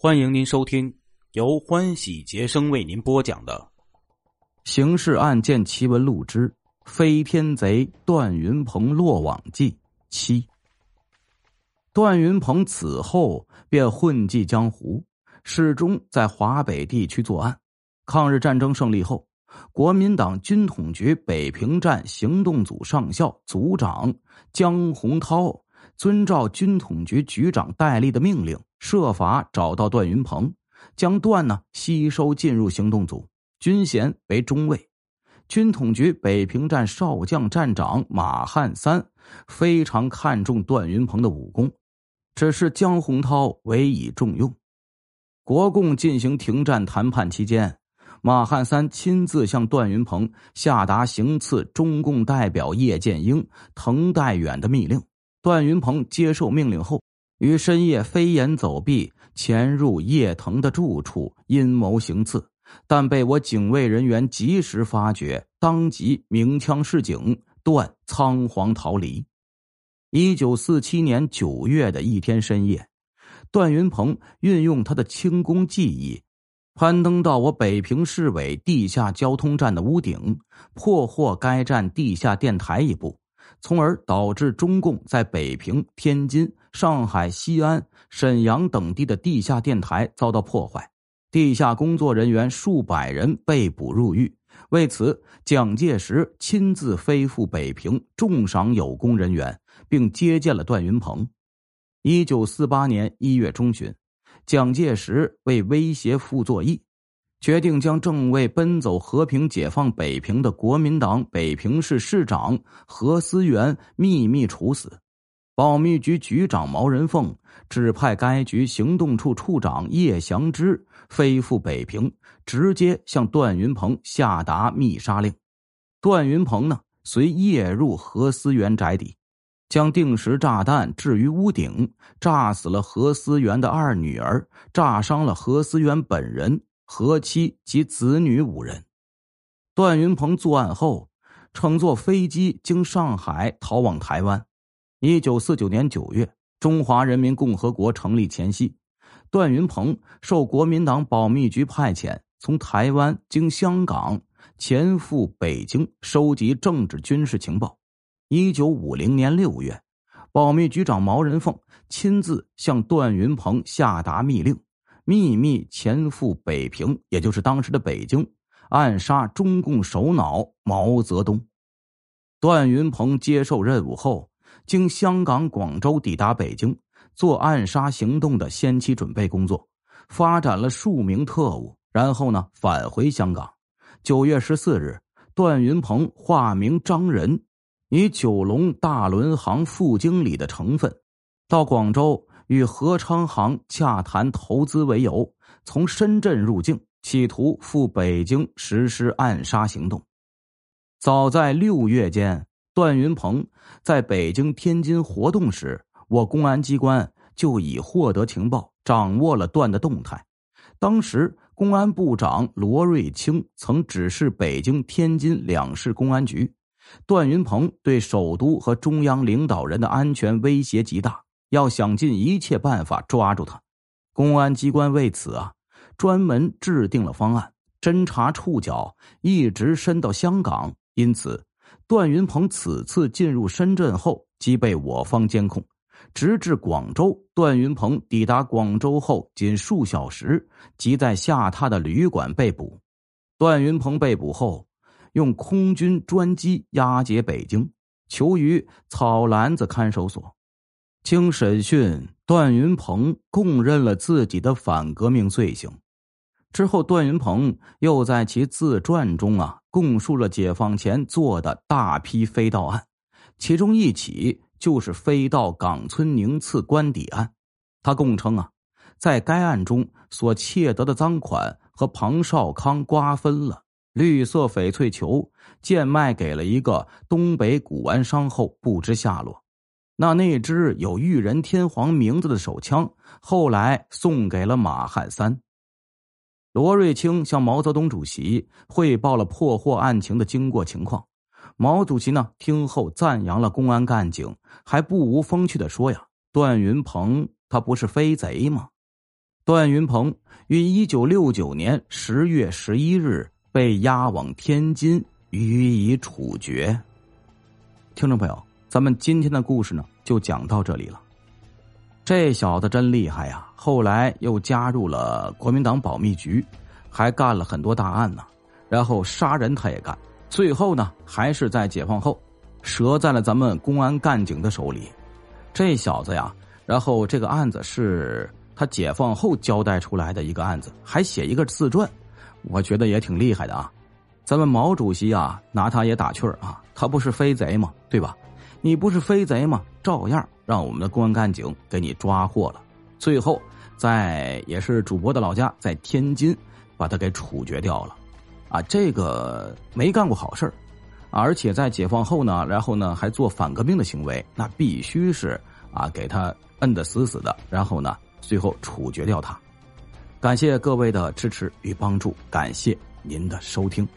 欢迎您收听由欢喜杰生为您播讲的《刑事案件奇闻录之飞天贼段云鹏落网记七》。段云鹏此后便混迹江湖，始终在华北地区作案。抗日战争胜利后，国民党军统局北平站行动组上校组长江洪涛。遵照军统局局长戴笠的命令，设法找到段云鹏，将段呢吸收进入行动组，军衔为中尉。军统局北平站少将站长马汉三非常看重段云鹏的武功，只是江洪涛委以重用。国共进行停战谈判期间，马汉三亲自向段云鹏下达行刺中共代表叶剑英、滕代远的密令。段云鹏接受命令后，于深夜飞檐走壁，潜入叶腾的住处，阴谋行刺，但被我警卫人员及时发觉，当即鸣枪示警，段仓皇逃离。一九四七年九月的一天深夜，段云鹏运用他的轻功技艺，攀登到我北平市委地下交通站的屋顶，破获该站地下电台一部。从而导致中共在北平、天津、上海、西安、沈阳等地的地下电台遭到破坏，地下工作人员数百人被捕入狱。为此，蒋介石亲自飞赴北平，重赏有功人员，并接见了段云鹏。一九四八年一月中旬，蒋介石为威胁傅作义。决定将正为奔走和平解放北平的国民党北平市市长何思源秘密处死，保密局局长毛人凤指派该局行动处处长叶祥之飞赴北平，直接向段云鹏下达密杀令。段云鹏呢，随夜入何思源宅邸，将定时炸弹置于屋顶，炸死了何思源的二女儿，炸伤了何思源本人。何妻及子女五人，段云鹏作案后，乘坐飞机经上海逃往台湾。一九四九年九月，中华人民共和国成立前夕，段云鹏受国民党保密局派遣，从台湾经香港前赴北京，收集政治军事情报。一九五零年六月，保密局长毛人凤亲自向段云鹏下达密令。秘密潜赴北平，也就是当时的北京，暗杀中共首脑毛泽东。段云鹏接受任务后，经香港、广州抵达北京，做暗杀行动的先期准备工作，发展了数名特务，然后呢返回香港。九月十四日，段云鹏化名张仁，以九龙大轮行副经理的成分，到广州。与何昌行洽谈投资为由，从深圳入境，企图赴北京实施暗杀行动。早在六月间，段云鹏在北京、天津活动时，我公安机关就已获得情报，掌握了段的动态。当时，公安部长罗瑞卿曾指示北京、天津两市公安局，段云鹏对首都和中央领导人的安全威胁极大。要想尽一切办法抓住他，公安机关为此啊，专门制定了方案，侦查触角一直伸到香港。因此，段云鹏此次进入深圳后，即被我方监控，直至广州。段云鹏抵达广州后，仅数小时，即在下榻的旅馆被捕。段云鹏被捕后，用空军专机押解北京，囚于草篮子看守所。经审讯，段云鹏供认了自己的反革命罪行。之后，段云鹏又在其自传中啊，供述了解放前做的大批飞盗案，其中一起就是飞盗冈村宁次官邸案。他供称啊，在该案中所窃得的赃款和庞少康瓜分了绿色翡翠球，贱卖给了一个东北古玩商后不知下落。那那支有裕仁天皇名字的手枪，后来送给了马汉三。罗瑞卿向毛泽东主席汇报了破获案情的经过情况。毛主席呢听后赞扬了公安干警，还不无风趣的说：“呀，段云鹏他不是飞贼吗？”段云鹏于一九六九年十月十一日被押往天津予以处决。听众朋友，咱们今天的故事呢，就讲到这里了。这小子真厉害呀！后来又加入了国民党保密局，还干了很多大案呢。然后杀人他也干，最后呢，还是在解放后折在了咱们公安干警的手里。这小子呀，然后这个案子是。他解放后交代出来的一个案子，还写一个自传，我觉得也挺厉害的啊。咱们毛主席啊，拿他也打趣儿啊，他不是飞贼吗？对吧？你不是飞贼吗？照样让我们的公安干警给你抓获了。最后，在也是主播的老家，在天津，把他给处决掉了。啊，这个没干过好事儿，而且在解放后呢，然后呢还做反革命的行为，那必须是啊给他摁得死死的，然后呢。最后处决掉他，感谢各位的支持与帮助，感谢您的收听。